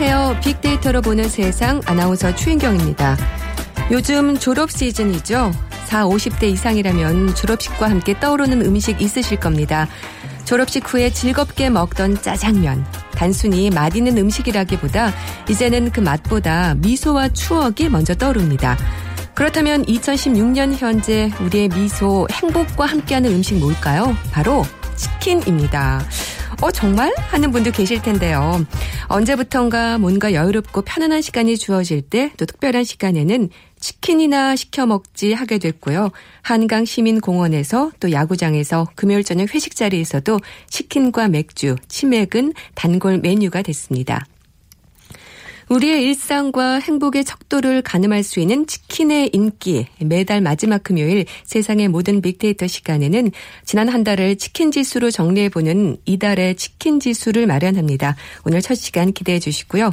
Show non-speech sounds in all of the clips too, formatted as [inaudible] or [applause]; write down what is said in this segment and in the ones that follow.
안녕하세요. 빅데이터로 보는 세상 아나운서 추인경입니다. 요즘 졸업 시즌이죠. 4, 50대 이상이라면 졸업식과 함께 떠오르는 음식 있으실 겁니다. 졸업식 후에 즐겁게 먹던 짜장면. 단순히 맛있는 음식이라기보다 이제는 그 맛보다 미소와 추억이 먼저 떠오릅니다. 그렇다면 2016년 현재 우리의 미소, 행복과 함께하는 음식 뭘까요? 바로 치킨입니다. 어, 정말? 하는 분도 계실 텐데요. 언제부턴가 뭔가 여유롭고 편안한 시간이 주어질 때 또 특별한 시간에는 치킨이나 시켜 먹지 하게 됐고요. 한강 시민공원에서 또 야구장에서 금요일 저녁 회식 자리에서도 치킨과 맥주, 치맥은 단골 메뉴가 됐습니다. 우리의 일상과 행복의 척도를 가늠할 수 있는 치킨의 인기. 매달 마지막 금요일 세상의 모든 빅데이터 시간에는 지난 한 달을 치킨 지수로 정리해보는 이달의 치킨 지수를 마련합니다. 오늘 첫 시간 기대해 주시고요.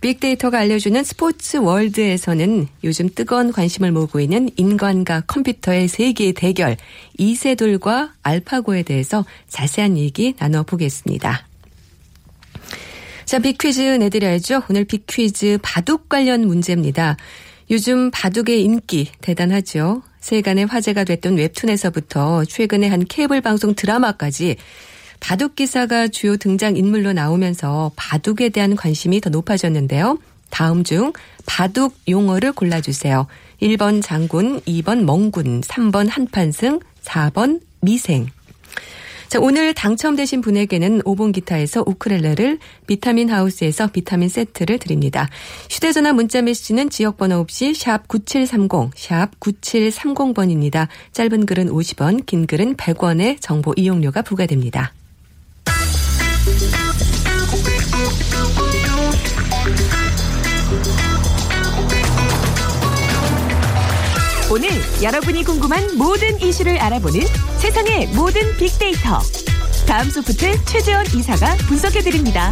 빅데이터가 알려주는 스포츠 월드에서는 요즘 뜨거운 관심을 모으고 있는 인간과 컴퓨터의 세계의 대결, 이세돌과 알파고에 대해서 자세한 얘기 나눠보겠습니다. 자, 빅퀴즈 내드려야죠. 오늘 빅퀴즈 바둑 관련 문제입니다. 요즘 바둑의 인기 대단하죠. 세간의 화제가 됐던 웹툰에서부터 최근에 한 케이블 방송 드라마까지 바둑 기사가 주요 등장 인물로 나오면서 바둑에 대한 관심이 더 높아졌는데요. 다음 중 바둑 용어를 골라주세요. 1번 장군, 2번 멍군, 3번 한판승, 4번 미생. 자, 오늘 당첨되신 분에게는 5번 기타에서 우크렐레를 비타민 하우스에서 비타민 세트를 드립니다. 휴대전화 문자 메시지는 지역번호 없이 샵 9730, 샵 9730번입니다. 짧은 글은 50원, 긴 글은 100원의 정보 이용료가 부과됩니다. 오늘 여러분이 궁금한 모든 이슈를 알아보는 세상의 모든 빅데이터. 다음 소프트 최재원 이사가 분석해드립니다.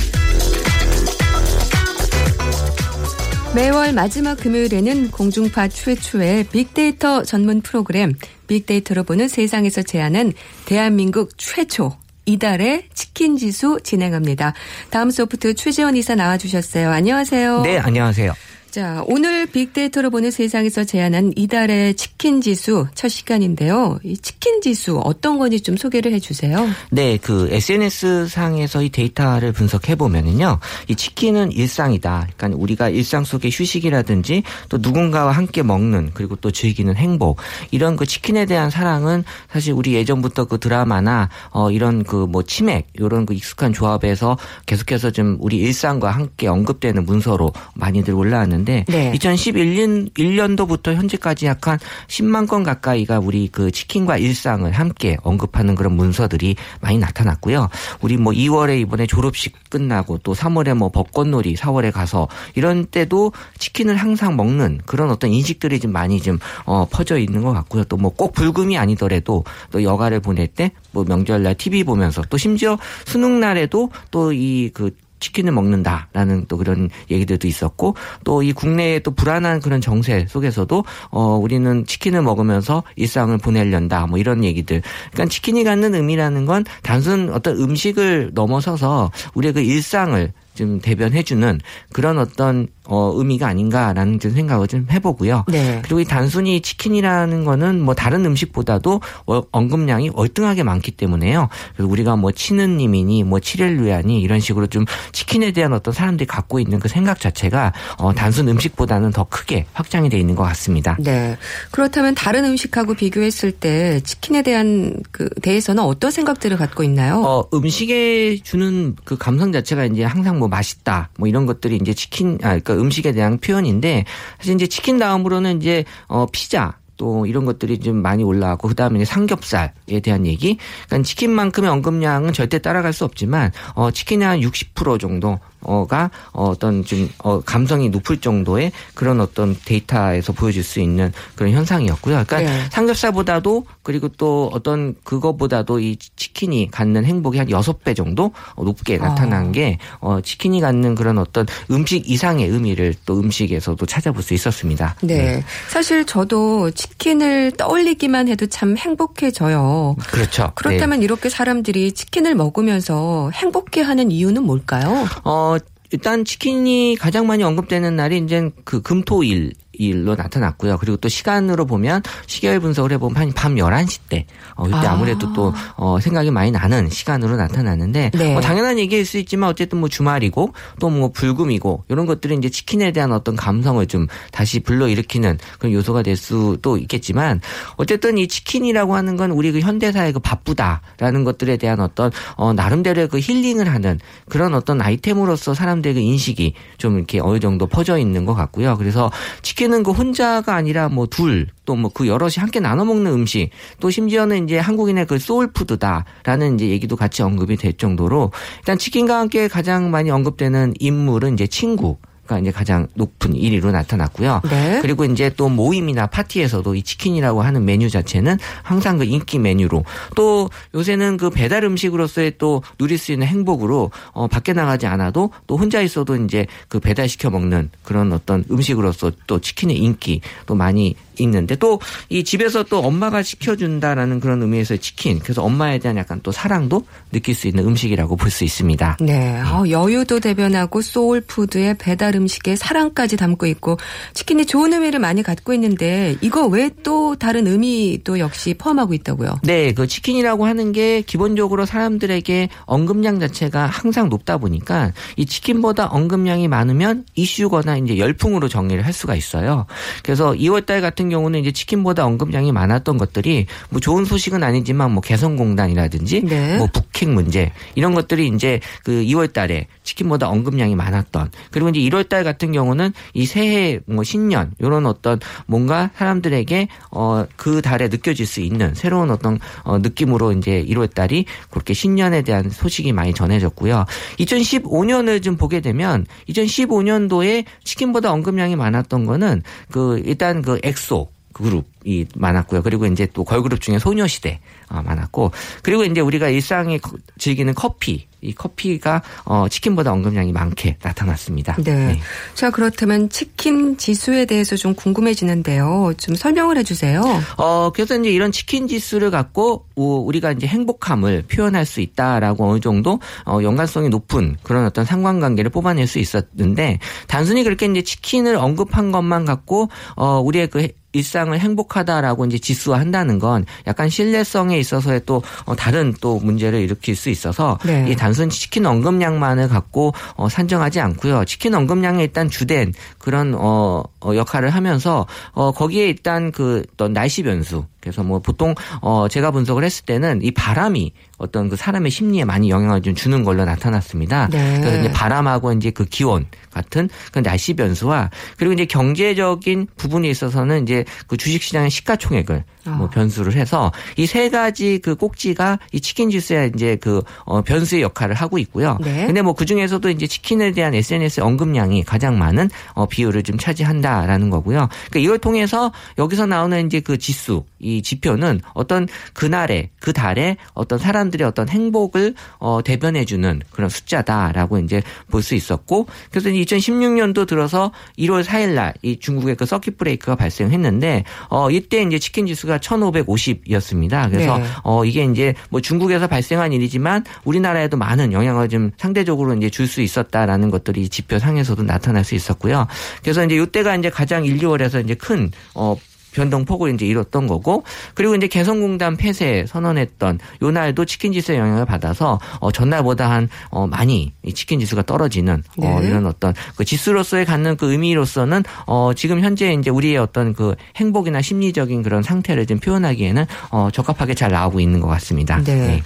매월 마지막 금요일에는 공중파 최초의 빅데이터 전문 프로그램 빅데이터로 보는 세상에서 제안한 대한민국 최초 이달의 치킨 지수 진행합니다. 다음 소프트 최재원 이사 나와주셨어요. 안녕하세요. 네, 안녕하세요. 자, 오늘 빅데이터로 보는 세상에서 제안한 이달의 치킨 지수 첫 시간인데요. 이 치킨 지수 어떤 건지 좀 소개를 해 주세요. 네, 그 SNS 상에서 이 데이터를 분석해 보면은요, 이 치킨은 일상이다. 그러니까 우리가 일상 속의 휴식이라든지 또 누군가와 함께 먹는 그리고 또 즐기는 행복 이런 그 치킨에 대한 사랑은 사실 우리 예전부터 그 드라마나 어 이런 그 뭐 치맥 이런 그 익숙한 조합에서 계속해서 좀 우리 일상과 함께 언급되는 문서로 많이들 올라왔는데 네. 2011년 1년도부터 현재까지 약 한 10만 건 가까이가 우리 그 치킨과 일상을 함께 언급하는 그런 문서들이 많이 나타났고요. 우리 뭐 2월에 이번에 졸업식 끝나고 또 3월에 뭐 벚꽃놀이 4월에 가서 이런 때도 치킨을 항상 먹는 그런 어떤 인식들이 좀 많이 좀 어, 퍼져 있는 것 같고요. 또 뭐 꼭 불금이 아니더라도 또 여가를 보낼 때 뭐 명절날 TV 보면서 또 심지어 수능 날에도 또 이 그 치킨을 먹는다라는 또 그런 얘기들도 있었고 또 이 국내의 또 불안한 그런 정세 속에서도 어 우리는 치킨을 먹으면서 일상을 보내려다 뭐 이런 얘기들. 그러니까 치킨이 갖는 의미라는 건 단순 어떤 음식을 넘어서서 우리의 그 일상을 좀 대변해주는 그런 어떤 어, 의미가 아닌가라는 좀 생각을 좀 해보고요. 네. 그리고 이 단순히 치킨이라는 거는 뭐 다른 음식보다도 어, 언급량이 월등하게 많기 때문에요. 그래서 우리가 뭐 치느님이니 뭐 칠렐루야니 이런 식으로 좀 치킨에 대한 어떤 사람들이 갖고 있는 그 생각 자체가 어, 단순 음식보다는 더 크게 확장이 돼 있는 것 같습니다. 네. 그렇다면 다른 음식하고 비교했을 때 치킨에 대한 그 대해서는 어떤 생각들을 갖고 있나요? 어, 음식에 주는 그 감성 자체가 이제 항상 뭐 맛있다, 뭐 이런 것들이 이제 치킨, 아, 그러니까 그러니까 음식에 대한 표현인데 사실 이제 치킨 다음으로는 이제 어 피자 또 이런 것들이 좀 많이 올라왔고 그다음에 이제 삼겹살에 대한 얘기. 그러니까 치킨만큼의 언급량은 절대 따라갈 수 없지만 어 치킨의 한 60% 정도 어가 어떤 좀 어, 감성이 높을 정도의 그런 어떤 데이터에서 보여줄 수 있는 그런 현상이었고요. 그러니까 네. 삼겹살보다도 그리고 또 어떤 그거보다도 이 치킨이 갖는 행복이 한 여섯 배 정도 높게 나타난 게 어, 치킨이 갖는 그런 어떤 음식 이상의 의미를 또 음식에서도 찾아볼 수 있었습니다. 네. 사실 저도 치킨을 떠올리기만 해도 참 행복해져요. 그렇죠. 그렇다면 이렇게 사람들이 치킨을 먹으면서 행복해 하는 이유는 뭘까요? 어, 일단 치킨이 가장 많이 언급되는 날이 이제 그 금토일 일로 나타났고요. 그리고 또 시간으로 보면 시계열 분석을 해보면 한 밤 11시 때, 어, 이때 아. 아. 무래도 또, 어, 생각이 많이 나는 시간으로 나타나는데, 네. 뭐 당연한 얘기일 수 있지만 어쨌든 뭐 주말이고 또 뭐 불금이고 이런 것들이 이제 치킨에 대한 어떤 감성을 좀 다시 불러일으키는 그런 요소가 될 수도 있겠지만 어쨌든 이 치킨이라고 하는 건 우리 그 현대사의 그 바쁘다라는 것들에 대한 어떤, 어, 나름대로의 그 힐링을 하는 그런 어떤 아이템으로서 사람들의 그 인식이 좀 이렇게 어느 정도 퍼져 있는 것 같고요. 그래서 치킨 은그 혼자가 아니라 뭐 둘, 또 뭐 그 여럿이 함께 나눠 먹는 음식, 또 심지어는 이제 한국인의 그 소울푸드다라는 이제 얘기도 같이 언급이 될 정도로 일단 치킨과 함께 가장 많이 언급되는 인물은 이제 친구. 가 이제 가장 높은 1위로 나타났고요. 네. 그리고 이제 또 모임이나 파티에서도 이 치킨이라고 하는 메뉴 자체는 항상 그 인기 메뉴로 또 요새는 그 배달 음식으로서의 또 누릴 수 있는 행복으로 어 밖에 나가지 않아도 또 혼자 있어도 이제 그 배달 시켜 먹는 그런 어떤 음식으로서 또 치킨의 인기 또 많이 있는데 또 이 집에서 또 엄마가 시켜준다라는 그런 의미에서의 치킨 그래서 엄마에 대한 약간 또 사랑도 느낄 수 있는 음식이라고 볼 수 있습니다. 네. 어, 여유도 대변하고 소울푸드에 배달 음식에 사랑까지 담고 있고 치킨이 좋은 의미를 많이 갖고 있는데 이거 왜 또 다른 의미도 역시 포함하고 있다고요? 네, 그 치킨이라고 하는 게 기본적으로 사람들에게 언급량 자체가 항상 높다 보니까 이 치킨보다 언급량이 많으면 이슈거나 이제 열풍으로 정리를 할 수가 있어요. 그래서 2월달 같은 경우는 이제 치킨보다 언급량이 많았던 것들이 뭐 좋은 소식은 아니지만 뭐 개성공단이라든지 네. 뭐 북핵 문제 이런 것들이 이제 그 2월 달에 치킨보다 언급량이 많았던 그리고 이제 1월 달 같은 경우는 이 새해 뭐 신년 이런 어떤 뭔가 사람들에게 어 그 달에 느껴질 수 있는 새로운 어떤 어 느낌으로 이제 1월 달이 그렇게 신년에 대한 소식이 많이 전해졌고요. 2015년을 좀 보게 되면 2015년도에 치킨보다 언급량이 많았던 거는 그 일단 그 엑소 그룹이 많았고요. 그리고 이제 또 걸그룹 중에 소녀시대 어, 많았고 그리고 이제 우리가 일상에 거- 즐기는 커피 이 커피가 어 치킨보다 언급량이 많게 나타났습니다. 네. 자, 그렇다면 치킨 지수에 대해서 좀 궁금해지는데요. 좀 설명을 해주세요. 어, 그래서 이제 이런 치킨 지수를 갖고 우- 우리가 이제 행복함을 표현할 수 있다라고 어느 정도 어, 연관성이 높은 그런 어떤 상관관계를 뽑아낼 수 있었는데 단순히 그렇게 이제 치킨을 언급한 것만 갖고 어, 우리의 그 해- 일상을 행복하다라고 이제 지수화한다는 건 약간 신뢰성에 있어서의 또 어, 다른 또 문제를 일으킬 수 있어서 네. 이 단순 치킨 언급량만을 갖고 어, 산정하지 않고요. 치킨 언급량이 일단 주된 그런 어, 어, 역할을 하면서 어, 거기에 일단 그 어떤 날씨 변수 그래서 뭐 보통 어 제가 분석을 했을 때는 이 바람이 어떤 그 사람의 심리에 많이 영향을 좀 주는 걸로 나타났습니다. 네. 그래서 이제 바람하고 이제 그 기온 같은 그 날씨 변수와 그리고 이제 경제적인 부분에 있어서는 이제 그 주식시장의 시가총액을 뭐 아. 변수를 해서 이 세 가지 그 꼭지가 이 치킨 지수의 이제 그 어, 변수의 역할을 하고 있고요. 네. 근데 뭐 그 중에서도 이제 치킨에 대한 SNS 언급량이 가장 많은 어, 비율을 좀 차지한다라는 거고요. 그러니까 이걸 통해서 여기서 나오는 이제 그 지수, 이 지표는 어떤 그날의 그 달에 어떤 사람들의 어떤 행복을 어, 대변해주는 그런 숫자다라고 이제 볼 수 있었고, 그래서 2016년도 들어서 1월 4일날 이 중국의 그 서킷 브레이크가 발생했는데, 어 이때 이제 치킨 지수가 1,550이었습니다. 그래서 네. 어 이게 이제 뭐 중국에서 발생한 일이지만 우리나라에도 많은 영향을 좀 상대적으로 이제 줄 수 있었다라는 것들이 지표상에서도 나타날 수 있었고요. 그래서 이제 이때가 이제 가장 1, 2월에서 이제 큰 어 변동폭을 이제 이뤘던 거고 그리고 이제 개성공단 폐쇄 선언했던 요 날도 치킨 지수의 영향을 받아서 어 전날보다 한 어 많이 이 치킨 지수가 떨어지는 어 네. 이런 어떤 그 지수로서의 갖는 그 의미로서는 어 지금 현재 이제 우리의 어떤 그 행복이나 심리적인 그런 상태를 좀 표현하기에는 어 적합하게 잘 나오고 있는 것 같습니다. 네.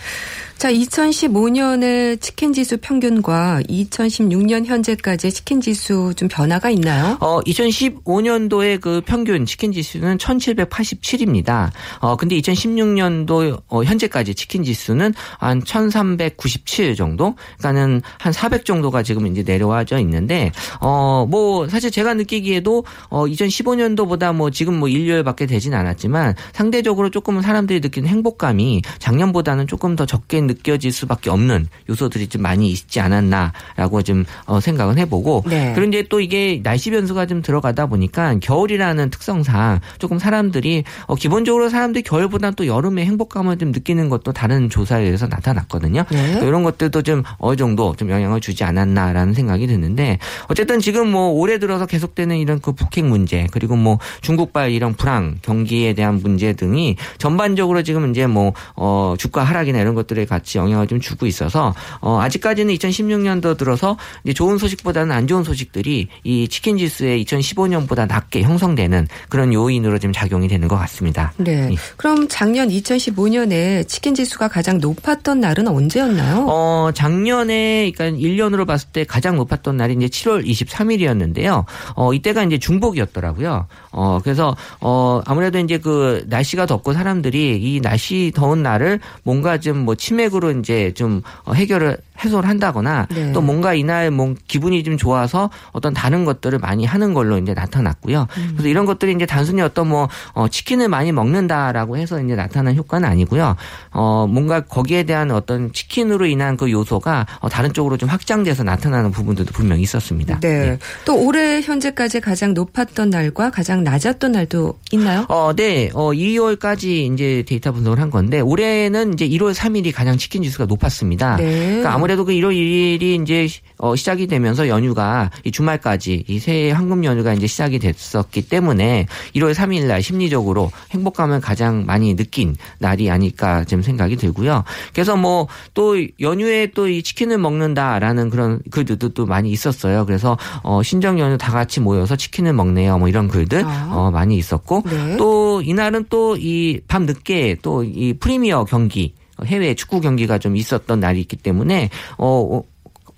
자, 2015년의 치킨 지수 평균과 2016년 현재까지의 치킨 지수 좀 변화가 있나요? 어, 2015년도의 그 평균 치킨 지수는 1787입니다. 어, 근데 2016년도 어, 현재까지 치킨 지수는 한 1397 정도? 그러니까는 한 400 정도가 지금 이제 내려와져 있는데, 어, 뭐, 사실 제가 느끼기에도 어, 2015년도보다 뭐 지금 뭐 일요일밖에 되진 않았지만 상대적으로 조금 사람들이 느끼는 행복감이 작년보다는 조금 더 적게 느껴질 수밖에 없는 요소들이 좀 많이 있지 않았나라고 좀 어, 생각은 해보고 네. 그런데 또 이게 날씨 변수가 좀 들어가다 보니까 겨울이라는 특성상 조금 사람들이 어, 기본적으로 사람들이 겨울보다는 또 여름에 행복감을 좀 느끼는 것도 다른 조사에 의해서 나타났거든요. 네. 이런 것들도 좀 어느 정도 좀 영향을 주지 않았나라는 생각이 드는데 어쨌든 지금 뭐 올해 들어서 계속되는 이런 그 북핵 문제 그리고 뭐 중국발 이런 불황 경기에 대한 문제 등이 전반적으로 지금 이제 뭐 어, 주가 하락이나 이런 것들에 같이 영향을 좀 주고 있어서 어, 아직까지는 2016년도 들어서 이제 좋은 소식보다는 안 좋은 소식들이 이 치킨 지수에 2015년보다 낮게 형성되는 그런 요인으로 지금 작용이 되는 것 같습니다. 네. 예. 그럼 작년 2015년에 치킨 지수가 가장 높았던 날은 언제였나요? 어, 작년에, 그러니까 1년으로 봤을 때 가장 높았던 날이 이제 7월 23일이었는데요. 어, 이때가 이제 중복이었더라고요. 어, 그래서, 어, 아무래도 이제 그 날씨가 덥고 사람들이 이 날씨 더운 날을 뭔가 좀 뭐 치맥 으로 이제 좀 어, 해결을 해소를 한다거나 네. 또 뭔가 이날 뭐 기분이 좀 좋아서 어떤 다른 것들을 많이 하는 걸로 이제 나타났고요. 음. 그래서 이런 것들이 이제 단순히 어떤 뭐 어, 치킨을 많이 먹는다라고 해서 이제 나타난 효과는 아니고요. 어, 뭔가 거기에 대한 어떤 치킨으로 인한 그 요소가 어, 다른 쪽으로 좀 확장돼서 나타나는 부분들도 분명히 있었습니다. 네. 또 올해 현재까지 가장 높았던 날과 가장 낮았던 날도 있나요? 어, 네. 어, 2월까지 이제 데이터 분석을 한 건데 올해는 이제 1월 3일이 가장 치킨 지수가 높았습니다. 네. 그러니까 아무 래도 그 1월 1일이 이제 어, 시작이 되면서 연휴가 이 주말까지 이 새해 황금 연휴가 이제 시작이 됐었기 때문에 1월 3일 날 심리적으로 행복감을 가장 많이 느낀 날이 아닐까 좀 생각이 들고요. 그래서 뭐 또 연휴에 또 이 치킨을 먹는다라는 그런 글들도 또 많이 있었어요. 그래서 어, 신정 연휴 다 같이 모여서 치킨을 먹네요. 뭐 이런 글들 아. 어, 많이 있었고 네. 또 이날은 또 이 밤 늦게 또 이 프리미어 경기 해외 축구 경기가 좀 있었던 날이 있기 때문에 어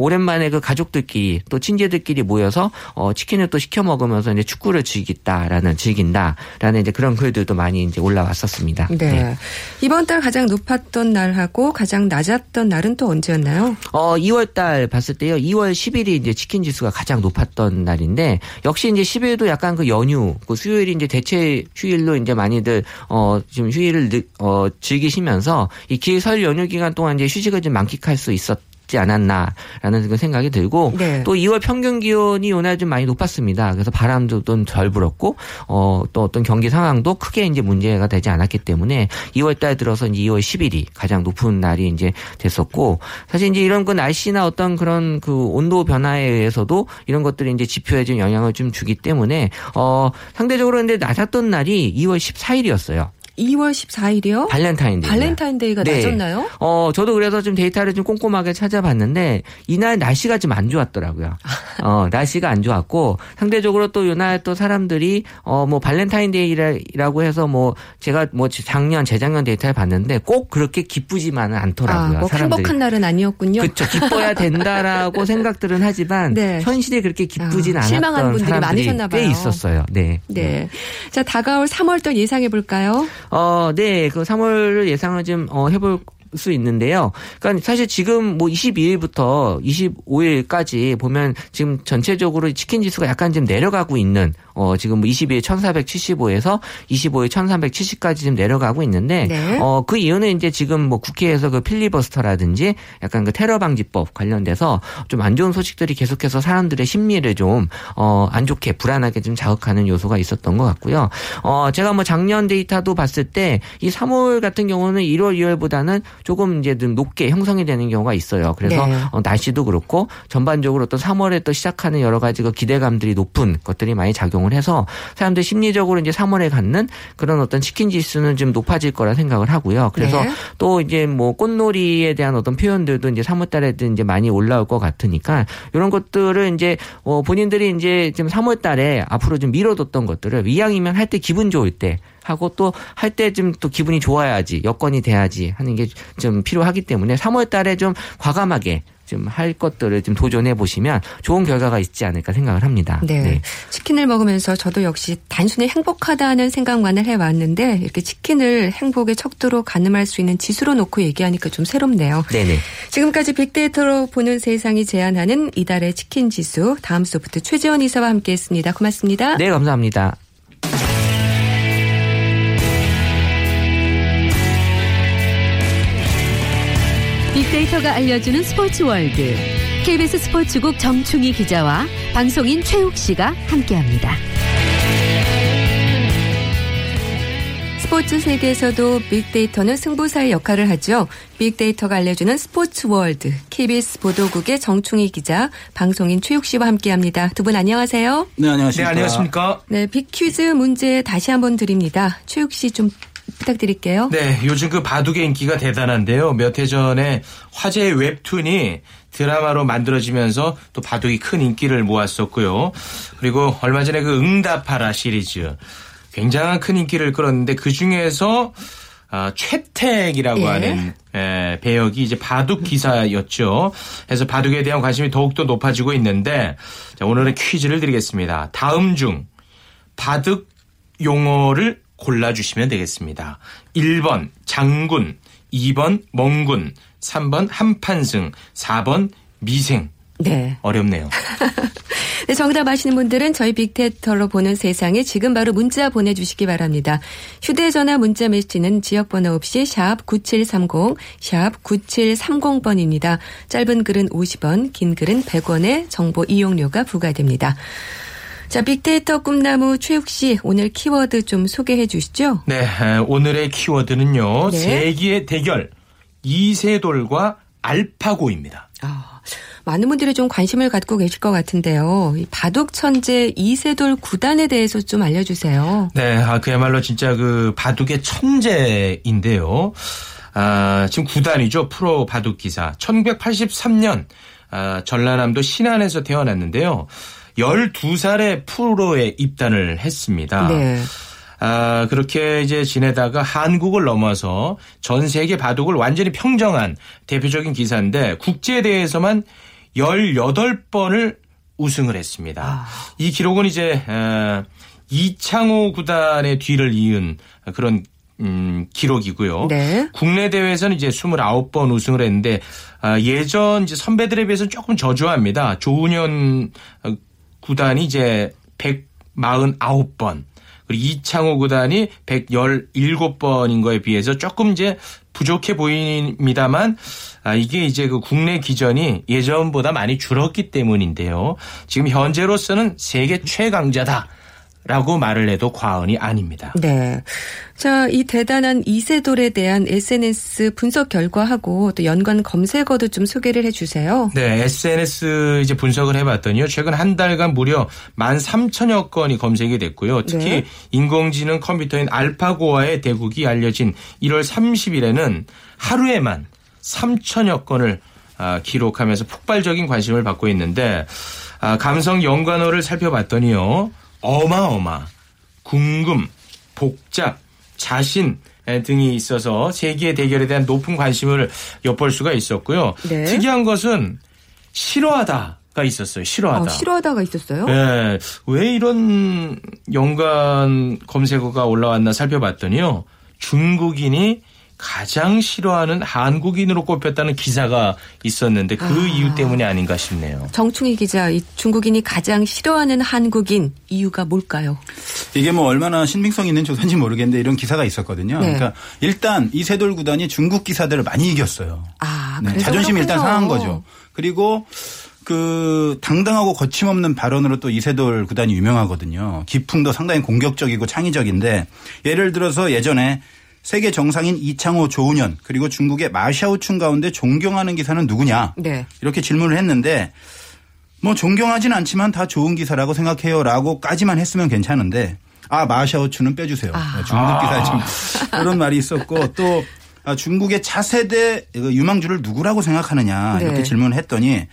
오랜만에 그 가족들끼리 또 친지들끼리 모여서 어 치킨을 또 시켜 먹으면서 이제 축구를 즐긴다라는 즐긴다라는 이제 그런 글들도 많이 이제 올라왔었습니다. 네. 이번 달 가장 높았던 날하고 가장 낮았던 날은 또 언제였나요? 어, 2월 달 봤을 때요. 2월 10일이 이제 치킨 지수가 가장 높았던 날인데 역시 이제 10일도 약간 그 연휴, 그 수요일이 이제 대체 휴일로 이제 많이들 어 지금 휴일을 느- 어 즐기시면서 이 길 설 연휴 기간 동안 이제 휴식을 좀 만끽할 수 있었 지 않았나라는 그 생각이 들고 네. 또 2월 평균 기온이 이날 좀 많이 높았습니다. 그래서 바람도 좀 덜 불었고 어 또 어떤 경기 상황도 크게 이제 문제가 되지 않았기 때문에 2월 달 들어서 이제 2월 10일이 가장 높은 날이 이제 됐었고 사실 이제 이런 그 날씨나 어떤 그런 그 온도 변화에 의해서도 이런 것들이 이제 지표에 좀 영향을 좀 주기 때문에 어 상대적으로 근데 낮았던 날이 2월 14일이었어요. 2월 14일이요? 발렌타인데이. 발렌타인데이가 네. 낮았나요? 어, 저도 그래서 좀 데이터를 좀 꼼꼼하게 찾아봤는데 이날 날씨가 좀 안 좋았더라고요. 어, 날씨가 안 좋았고 상대적으로 또 이날 또 사람들이 어, 뭐 발렌타인데이라고 해서 뭐 제가 뭐 작년, 재작년 데이터를 봤는데 꼭 그렇게 기쁘지만은 않더라고요. 아, 뭐 사람들이. 행복한 날은 아니었군요. 그렇죠. 기뻐야 된다라고 [laughs] 생각들은 하지만 네. 현실에 그렇게 기쁘진 아, 않았던 실망한 분들이 많으셨나 꽤 봐요. 있었어요. 네. 네. 자, 다가올 3월달 예상해 볼까요? 어, 네. 그 3월 예상을 좀 어, 해볼 수 있는데요. 그러니까 사실 지금 뭐 22일부터 25일까지 보면 지금 전체적으로 치킨 지수가 약간 좀 내려가고 있는 어 지금 뭐 22일 1475에서 25일 1370까지 좀 내려가고 있는데 네. 어그 이유는 이제 지금 뭐 국회에서 그 필리버스터라든지 약간 그 테러 방지법 관련돼서 좀 안 좋은 소식들이 계속해서 사람들의 심리를 좀 어 안 좋게 불안하게 좀 자극하는 요소가 있었던 것 같고요. 어 제가 뭐 작년 데이터도 봤을 때 이 3월 같은 경우는 1월 2월보다는 조금 이제 좀 높게 형성이 되는 경우가 있어요. 그래서 네. 어, 날씨도 그렇고 전반적으로 또 3월에 또 시작하는 여러 가지 그 기대감들이 높은 것들이 많이 작용을 해서 사람들 심리적으로 이제 3월에 갖는 그런 어떤 치킨 지수는 좀 높아질 거라 생각을 하고요. 그래서 네. 또 이제 뭐 꽃놀이에 대한 어떤 표현들도 이제 3월달에도 이제 많이 올라올 것 같으니까 이런 것들을 이제 어 본인들이 이제 지금 3월달에 앞으로 좀 미뤄뒀던 것들을 이왕이면 할 때 기분 좋을 때 하고 또 할때좀또 기분이 좋아야지 여건이 돼야지 하는 게 좀 필요하기 때문에 3월 달에 좀 과감하게 좀할 것들을 좀 도전해 보시면 좋은 결과가 있지 않을까 생각을 합니다. 네. 치킨을 먹으면서 저도 역시 단순히 행복하다는 생각만을 해왔는데 이렇게 치킨을 행복의 척도로 가늠할 수 있는 지수로 놓고 얘기하니까 좀 새롭네요. 네네. 지금까지 빅데이터로 보는 세상이 제안하는 이달의 치킨 지수 다음 소프트 최재원 이사와 함께했습니다. 고맙습니다. 네, 감사합니다. 빅데이터가 알려주는 스포츠 월드. KBS 스포츠국 정충희 기자와 방송인 최욱 씨가 함께합니다. 스포츠 세계에서도 빅데이터는 승부사의 역할을 하죠. 빅데이터가 알려주는 스포츠 월드 KBS 보도국의 정충희 기자, 방송인 최욱 씨와 함께합니다. 두 분 안녕하세요. 네, 네, 안녕하십니까. 안녕하십니까. 네, 빅퀴즈 문제 다시 한번 드립니다. 최욱 씨 좀 부탁드릴게요. 네, 요즘 그 바둑의 인기가 대단한데요. 몇 해 전에 화제의 웹툰이 드라마로 만들어지면서 또 바둑이 큰 인기를 모았었고요. 그리고 얼마 전에 그 응답하라 시리즈 굉장한 큰 인기를 끌었는데 그 중에서 아, 최택이라고 예. 하는 에, 배역이 이제 바둑 기사였죠. 그래서 바둑에 대한 관심이 더욱더 높아지고 있는데 자, 오늘은 퀴즈를 드리겠습니다. 다음 중 바둑 용어를 골라주시면 되겠습니다. 1번 장군, 2번 멍군, 3번 한판승, 4번 미생. 네. 어렵네요. [laughs] 네, 정답 아시는 분들은 저희 빅데이터로 보는 세상에 지금 바로 문자 보내주시기 바랍니다. 휴대전화 문자 메시지는 지역번호 없이 샵 9730, 샵 9730번입니다. 짧은 글은 50원, 긴 글은 100원의 정보 이용료가 부과됩니다. 자, 빅데이터 꿈나무 최욱 씨, 오늘 키워드 좀 소개해 주시죠. 네, 에, 오늘의 키워드는요. 네. 세기의 대결 이세돌과 알파고입니다. 아, 많은 분들이 좀 관심을 갖고 계실 것 같은데요. 이 바둑 천재 이세돌 구단에 대해서 좀 알려주세요. 네, 아, 그야말로 진짜 그 바둑의 천재인데요. 아, 지금 구단이죠. 프로 바둑 기사. 1983년 아, 전라남도 신안에서 태어났는데요. 12살에 프로에 입단을 했습니다. 네. 아, 그렇게 이제 지내다가 한국을 넘어서 전 세계 바둑을 완전히 평정한 대표적인 기사인데 국제대회에서만 18번을 우승을 했습니다. 이 기록은 이제 어, 이창호 구단의 뒤를 이은 그런 음, 기록이고요. 네. 국내 대회에서는 이제 29번 우승을 했는데 아, 예전 이제 선배들에 비해서 는 조금 저조합니다. 조은현 어, 구단이 이제 149번 그리고 이창호 구단이 117번인 거에 비해서 조금 이제 부족해 보입니다만 아, 이게 이제 그 국내 기전이 예전보다 많이 줄었기 때문인데요. 지금 현재로서는 세계 최강자다. 라고 말을 해도 과언이 아닙니다. 네. 자, 이 대단한 이세돌에 대한 SNS 분석 결과하고 또 연관 검색어도 좀 소개를 해 주세요. 네, SNS 이제 분석을 해 봤더니요. 최근 한 달간 무려 13,000여 건이 검색이 됐고요. 특히 네. 인공지능 컴퓨터인 알파고와의 대국이 알려진 1월 30일에는 하루에만 3,000여 건을 아, 기록하면서 폭발적인 관심을 받고 있는데 아, 감성 연관어를 살펴봤더니요. 어마어마, 궁금, 복잡, 자신 등이 있어서 세계의 대결에 대한 높은 관심을 엿볼 수가 있었고요. 네. 특이한 것은 싫어하다 가 있었어요. 싫어하다. 어, 싫어하다가 있었어요? 네. 왜 이런 연관 검색어가 올라왔나 살펴봤더니요. 중국인이 가장 싫어하는 한국인으로 꼽혔다는 기사가 있었는데 그 아. 이유 때문이 아닌가 싶네요. 정충희 기자, 이 중국인이 가장 싫어하는 한국인 이유가 뭘까요? 이게 뭐 얼마나 신빙성 있는 조사인지 모르겠는데 이런 기사가 있었거든요. 네. 그러니까 일단 이세돌 구단이 중국 기사들을 많이 이겼어요. 아, 네, 그래서 자존심이 일단 그렇군요. 상한 거죠. 그리고 그 당당하고 거침없는 발언으로 또 이세돌 구단이 유명하거든요. 기풍도 상당히 공격적이고 창의적인데 예를 들어서 예전에 세계 정상인 이창호 조은현 그리고 중국의 마샤오춘 가운데 존경하는 기사는 누구냐 네. 이렇게 질문을 했는데 뭐 존경하진 않지만 다 좋은 기사라고 생각해요라고까지만 했으면 괜찮은데 아 마샤오춘은 빼주세요. 아. 중국 기사에 좀 [laughs] 그런 말이 있었고 또 아, 중국의 차세대 그 유망주를 누구라고 생각하느냐 네. 이렇게 질문을 했더니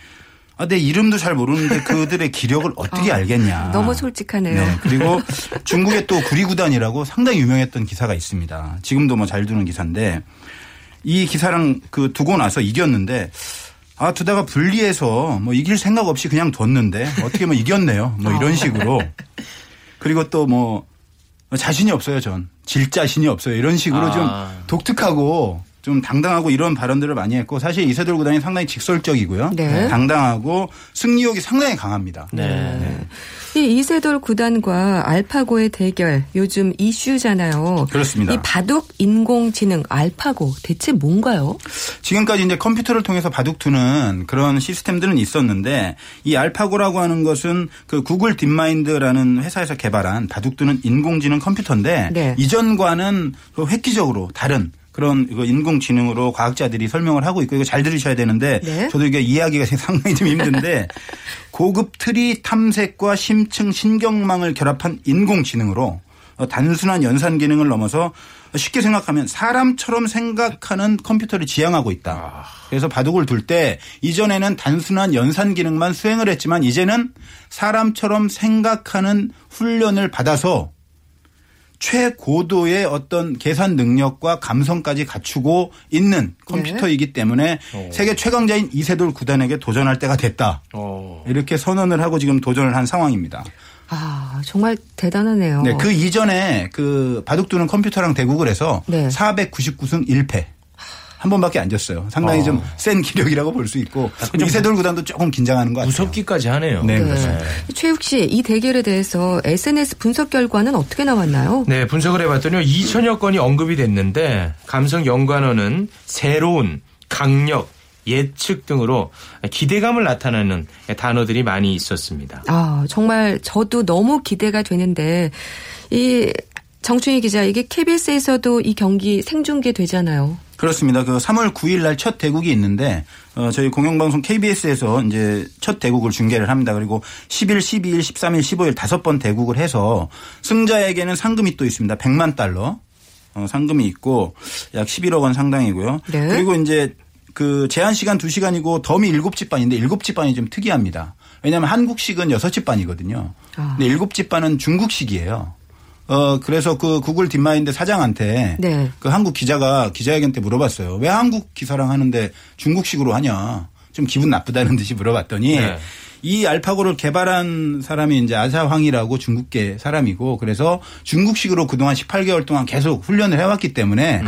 아, 내 이름도 잘 모르는데 [laughs] 그들의 기력을 어떻게 알겠냐. 너무 솔직하네요. 네. 그리고 [laughs] 중국의 또 구리구단이라고 상당히 유명했던 기사가 있습니다. 지금도 뭐 잘 두는 기사인데 이 기사랑 그 두고 나서 이겼는데 아 두다가 분리해서 뭐 이길 생각 없이 그냥 뒀는데 어떻게 뭐 이겼네요. 뭐 이런 식으로 그리고 또 뭐 자신이 없어요 전. 질 자신이 없어요. 이런 식으로 아. 좀 독특하고 좀 당당하고 이런 발언들을 많이 했고 사실 이세돌 구단이 상당히 직설적이고요. 네. 당당하고 승리욕이 상당히 강합니다. 네. 이 이세돌 구단과 알파고의 대결 요즘 이슈잖아요. 그렇습니다. 이 바둑 인공지능 알파고 대체 뭔가요? 지금까지 이제 컴퓨터를 통해서 바둑 두는 그런 시스템들은 있었는데 이 알파고라고 하는 것은 그 구글 딥마인드라는 회사에서 개발한 바둑 두는 인공지능 컴퓨터인데 네. 이전과는 그 획기적으로 다른 그런 이거 인공지능으로 과학자들이 설명을 하고 있고 이거 잘 들으셔야 되는데 네. 저도 이게 이해하기가 [laughs] 상당히 좀 힘든데 고급 트리 탐색과 심층 신경망을 결합한 인공지능으로 어, 단순한 연산 기능을 넘어서 쉽게 생각하면 사람처럼 생각하는 컴퓨터를 지향하고 있다. 그래서 바둑을 둘 때 이전에는 단순한 연산 기능만 수행을 했지만 이제는 사람처럼 생각하는 훈련을 받아서 최고도의 어떤 계산 능력과 감성까지 갖추고 있는 컴퓨터이기 때문에 세계 최강자인 이세돌 구단에게 도전할 때가 됐다. 어. 이렇게 선언을 하고 지금 도전을 한 상황입니다. 아 정말 대단하네요. 네, 그 이전에 그 바둑 두는 컴퓨터랑 대국을 해서 네. 499승 1패. 한 번밖에 안 졌어요. 상당히 좀센 기력이라고 볼 수 있고 이세돌 구단도 조금 긴장하는 것 같아요. 무섭기까지 하네요. 네, 네. 그렇습니다. 최욱 씨, 이 대결에 대해서 SNS 분석 결과는 어떻게 나왔나요? 네, 분석을 해봤더니요. 2천여 건이 언급이 됐는데 감성 연관어는 새로운, 강력, 예측 등으로 기대감을 나타내는 단어들이 많이 있었습니다. 아, 정말 저도 너무 기대가 되는데 이 정충희 기자 이게 KBS에서도 이 경기 생중계 되잖아요. 그렇습니다. 그 3월 9일 날 첫 대국이 있는데 어 저희 공영방송 KBS에서 이제 첫 대국을 중계를 합니다. 그리고 10일, 12일, 13일, 15일 다섯 번 대국을 해서 승자에게는 상금이 또 있습니다. 100만 달러 어 상금이 있고 약 11억 원 상당이고요. 네. 그리고 이제 그 제한 시간 2시간이고 덤이 7집 반인데 7집 반이 좀 특이합니다. 왜냐하면 한국식은 6집 반이거든요. 아. 근데 7집 반은 중국식이에요. 어 그래서 그 구글 딥마인드 사장한테 네. 그 한국 기자가 기자회견 때 물어봤어요. 왜 한국 기사랑 하는데 중국식으로 하냐? 좀 기분 나쁘다는 듯이 물어봤더니 네. 이 알파고를 개발한 사람이 이제 아사황이라고 중국계 사람이고 그래서 중국식으로 그동안 18개월 동안 계속 훈련을 해왔기 때문에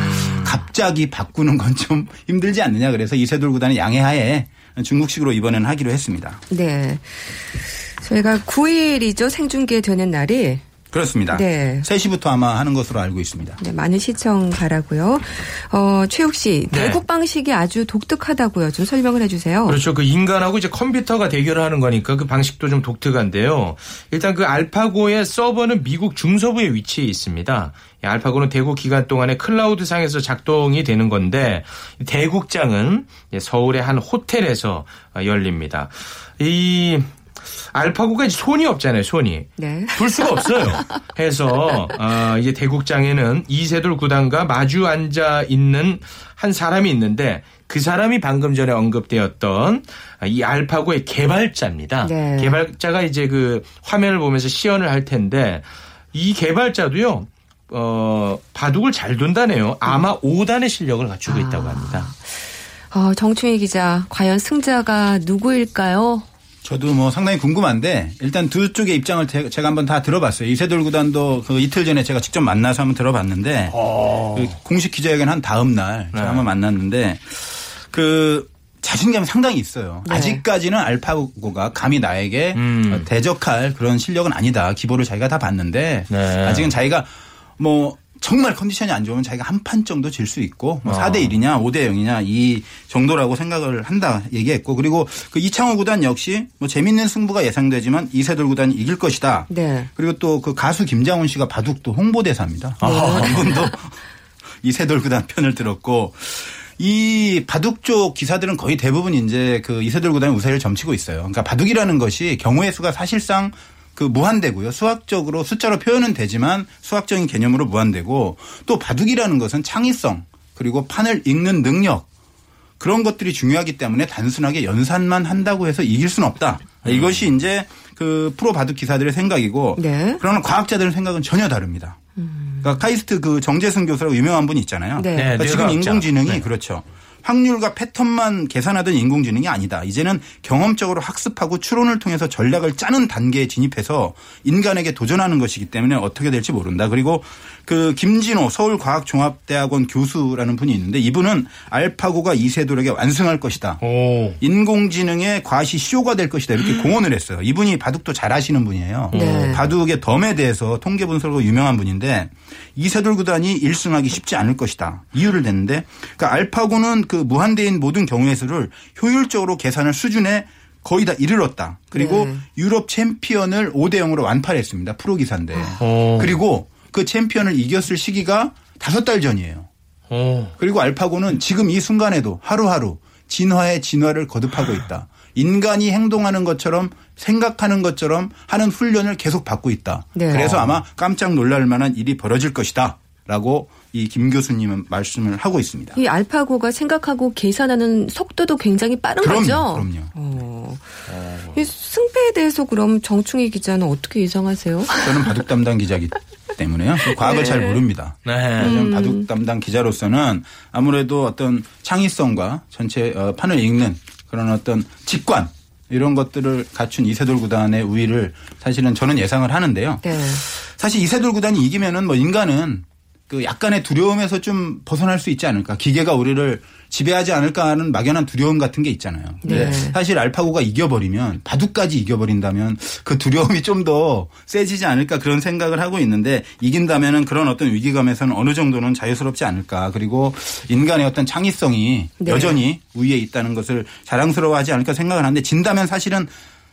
갑자기 바꾸는 건 좀 [laughs] 힘들지 않느냐 그래서 이세돌 구단이 양해하에 중국식으로 이번에는 하기로 했습니다. 네. 저희가 9일이죠. 생중계 되는 날이. 그렇습니다. 네. 3시부터 아마 하는 것으로 알고 있습니다. 네, 많은 시청 바라고요. 어, 최욱 씨, 네. 대국 방식이 아주 독특하다고요. 좀 설명을 해 주세요. 그렇죠. 그 인간하고 이제 컴퓨터가 대결을 하는 거니까 그 방식도 좀 독특한데요. 일단 그 알파고의 서버는 미국 중서부에 위치해 있습니다. 이 알파고는 대국 기간 동안에 클라우드 상에서 작동이 되는 건데 대국장은 서울의 한 호텔에서 열립니다. 이 알파고가 손이 없잖아요, 손이. 네. 둘 수가 없어요. 해서 어, 이제 대국장에는 이세돌 구단과 마주 앉아 있는 한 사람이 있는데 그 사람이 방금 전에 언급되었던 이 알파고의 개발자입니다. 네. 개발자가 이제 그 화면을 보면서 시연을 할 텐데 이 개발자도요. 어, 바둑을 잘 둔다네요. 아마 5단의 실력을 갖추고 있다고 합니다. 어, 정충희 기자, 과연 승자가 누구일까요? 저도 뭐 상당히 궁금한데 일단 두 쪽의 입장을 제- 제가 한번 다 들어봤어요. 이세돌 구단도 그 이틀 전에 제가 직접 만나서 한번 들어봤는데 그 공식 기자회견 한 다음 날 제가 네. 한번 만났는데 그 자신감이 상당히 있어요. 네. 아직까지는 알파고가 감히 나에게 음. 어, 대적할 그런 실력은 아니다. 기보를 자기가 다 봤는데 네. 아직은 자기가 뭐 정말 컨디션이 안 좋으면 자기가 한 판 정도 질 수 있고 뭐 어. 4대 1이냐 5대 0이냐 이 정도라고 생각을 한다 얘기했고 그리고 그 이창호 구단 역시 뭐 재밌는 승부가 예상되지만 이세돌 구단이 이길 것이다. 네. 그리고 또 그 가수 김장훈 씨가 바둑도 홍보대사입니다. 이분도 [laughs] 이세돌 구단 편을 들었고 이 바둑 쪽 기사들은 거의 대부분 이제 그 이세돌 구단이 우세를 점치고 있어요. 그러니까 바둑이라는 것이 경우의 수가 사실상 그 무한대고요. 수학적으로 숫자로 표현은 되지만 수학적인 개념으로 무한대고 또 바둑이라는 것은 창의성 그리고 판을 읽는 능력 그런 것들이 중요하기 때문에 단순하게 연산만 한다고 해서 이길 수는 없다. 이것이 이제 그 프로 바둑 기사들의 생각이고 네. 그러나 과학자들의 생각은 전혀 다릅니다. 그러니까 카이스트 그 정재승 교수라고 유명한 분이 있잖아요. 네. 그러니까 네, 지금 뇌과학자. 인공지능이 네. 그렇죠. 확률과 패턴만 계산하던 인공지능이 아니다. 이제는 경험적으로 학습하고 추론을 통해서 전략을 짜는 단계에 진입해서 인간에게 도전하는 것이기 때문에 어떻게 될지 모른다. 그리고 그 김진호 서울과학종합대학원 교수라는 분이 있는데 이분은 알파고가 이세돌에게 완승할 것이다. 오. 인공지능의 과시 쇼가 될 것이다 이렇게 공언을 했어요. 이분이 바둑도 잘 하시는 분이에요. 네. 바둑의 덤에 대해서 통계 분석으로 유명한 분인데 이세돌 구단이 1승하기 쉽지 않을 것이다. 이유를 냈는데 그러니까 알파고는 그 무한대인 모든 경우의 수를 효율적으로 계산할 수준에 거의 다 이르렀다. 그리고 네. 유럽 챔피언을 5대 0으로 완파했습니다. 프로 기사인데. 오. 그리고 그 챔피언을 이겼을 시기가 다섯 달 전이에요. 오. 그리고 알파고는 지금 이 순간에도 하루하루 진화의 진화를 거듭하고 있다. 인간이 행동하는 것처럼 생각하는 것처럼 하는 훈련을 계속 받고 있다. 네. 그래서 아마 깜짝 놀랄 만한 일이 벌어질 것이다. 라고 이 김 교수님은 말씀을 하고 있습니다. 이 알파고가 생각하고 계산하는 속도도 굉장히 빠른 그럼요, 거죠. 그럼요. 어. 이 승패에 대해서 그럼 정충희 기자는 어떻게 예상하세요? 저는 바둑 담당 기자기 때문에요. 그 과학을 네. 잘 모릅니다. 네. 저는 바둑 담당 기자로서는 아무래도 어떤 창의성과 전체 어, 판을 읽는 그런 어떤 직관 이런 것들을 갖춘 이세돌 구단의 우위를 사실은 저는 예상을 하는데요. 네. 사실 이세돌 구단이 이기면은 뭐 인간은 그 약간의 두려움에서 좀 벗어날 수 있지 않을까. 기계가 우리를 지배하지 않을까 하는 막연한 두려움 같은 게 있잖아요. 네. 사실 알파고가 이겨버리면 바둑까지 이겨버린다면 그 두려움이 좀 더 세지지 않을까 그런 생각을 하고 있는데 이긴다면은 그런 어떤 위기감에서는 어느 정도는 자유스럽지 않을까. 그리고 인간의 어떤 창의성이 네. 여전히 우위에 있다는 것을 자랑스러워하지 않을까 생각을 하는데 진다면 사실은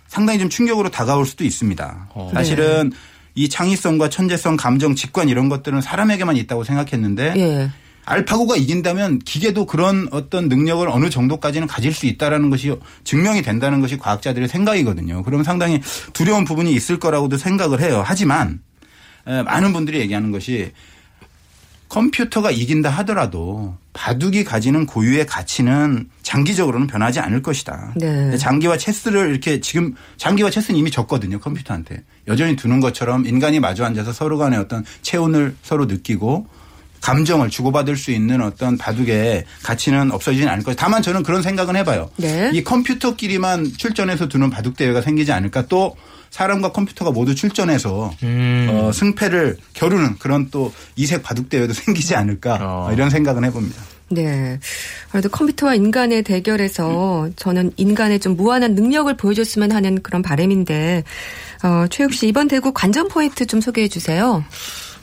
상당히 좀 충격으로 다가올 수도 있습니다. 사실은 이 창의성과 천재성, 감정, 직관 이런 것들은 사람에게만 있다고 생각했는데 예. 알파고가 이긴다면 기계도 그런 어떤 능력을 어느 정도까지는 가질 수 있다라는 것이 증명이 된다는 것이 과학자들의 생각이거든요. 그럼 상당히 두려운 부분이 있을 거라고도 생각을 해요. 하지만 에, 많은 분들이 얘기하는 것이 컴퓨터가 이긴다 하더라도 바둑이 가지는 고유의 가치는 장기적으로는 변하지 않을 것이다. 네. 장기와 체스를 이렇게 지금 장기와 체스는 이미 졌거든요 컴퓨터한테 여전히 두는 것처럼 인간이 마주 앉아서 서로 간의 어떤 체온을 서로 느끼고 감정을 주고받을 수 있는 어떤 바둑의 가치는 없어지진 않을 것이다. 다만 저는 그런 생각은 해봐요. 네. 이 컴퓨터끼리만 출전해서 두는 바둑 대회가 생기지 않을까 또 사람과 컴퓨터가 모두 출전해서 음. 어, 승패를 겨루는 그런 또 이색 바둑 대회도 [laughs] 생기지 않을까 어. 이런 생각은 해봅니다. 네. 그래도 컴퓨터와 인간의 대결에서 저는 인간의 좀 무한한 능력을 보여줬으면 하는 그런 바람인데, 어, 최욱 씨 이번 대구 관전 포인트 좀 소개해 주세요.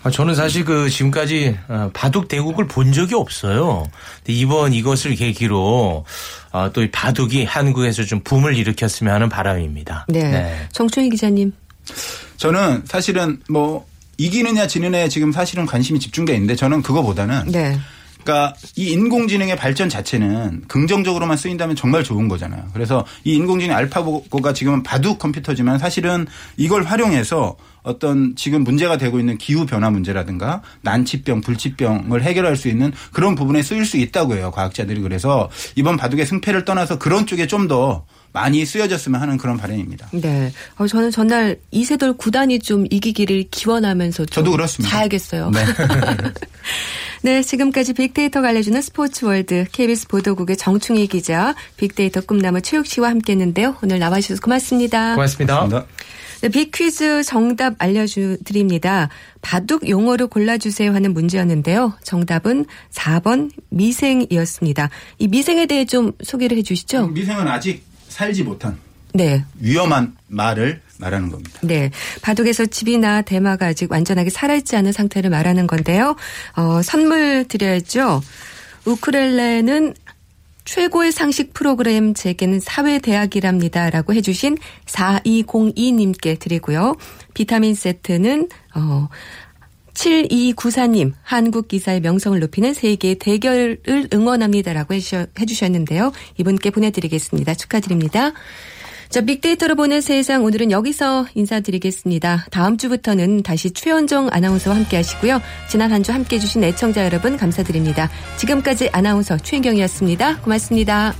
아, 저는 사실 그 지금까지 어, 바둑 대국을 본 적이 없어요. 근데 이번 이것을 계기로 어, 또이 바둑이 한국에서 좀 붐을 일으켰으면 하는 바람입니다. 네. 정춘희 기자님. 저는 사실은 뭐 이기느냐 지느냐에 지금 사실은 관심이 집중돼 있는데 저는 그거보다는 네. 그러니까 이 인공지능의 발전 자체는 긍정적으로만 쓰인다면 정말 좋은 거잖아요. 그래서 이 인공지능 알파고가 지금은 바둑 컴퓨터지만 사실은 이걸 활용해서 어떤 지금 문제가 되고 있는 기후 변화 문제라든가 난치병, 불치병을 해결할 수 있는 그런 부분에 쓰일 수 있다고 해요. 과학자들이 그래서 이번 바둑의 승패를 떠나서 그런 쪽에 좀더 많이 쓰여졌으면 하는 그런 바람입니다. 네. 어, 저는 전날 이세돌 구단이 좀 이기기를 기원하면서 좀 저도 그렇습니다. 자야겠어요. 네. [laughs] 네, 지금까지 빅데이터가 알려주는 스포츠 월드 KBS 보도국의 정충희 기자, 빅데이터 꿈나무 최욱 씨와 함께했는데요. 오늘 나와주셔서 고맙습니다. 고맙습니다. 감사합니다. 네, 빅퀴즈 정답 알려드립니다. 바둑 용어를 골라주세요 하는 문제였는데요. 정답은 4번 미생이었습니다. 이 미생에 대해 좀 소개를 해 주시죠. 미생은 아직 살지 못한 네. 위험한 말을 말하는 겁니다. 네. 바둑에서 집이나 대마가 아직 완전하게 살아있지 않은 상태를 말하는 건데요. 어, 선물 드려야죠. 우크렐레는 최고의 상식 프로그램 제게는 사회대학이랍니다. 라고 해주신 4202님께 드리고요. 비타민 세트는, 어, 7294님, 한국 기사의 명성을 높이는 세계의 대결을 응원합니다라고 해주셨- 해주셨는데요. 이분께 보내드리겠습니다. 축하드립니다. 자, 빅데이터로 보는 세상 오늘은 여기서 인사드리겠습니다. 다음 주부터는 다시 최현정 아나운서와 함께 하시고요. 지난 한 주 함께 해주신 애청자 여러분 감사드립니다. 지금까지 아나운서 최현경이었습니다. 고맙습니다.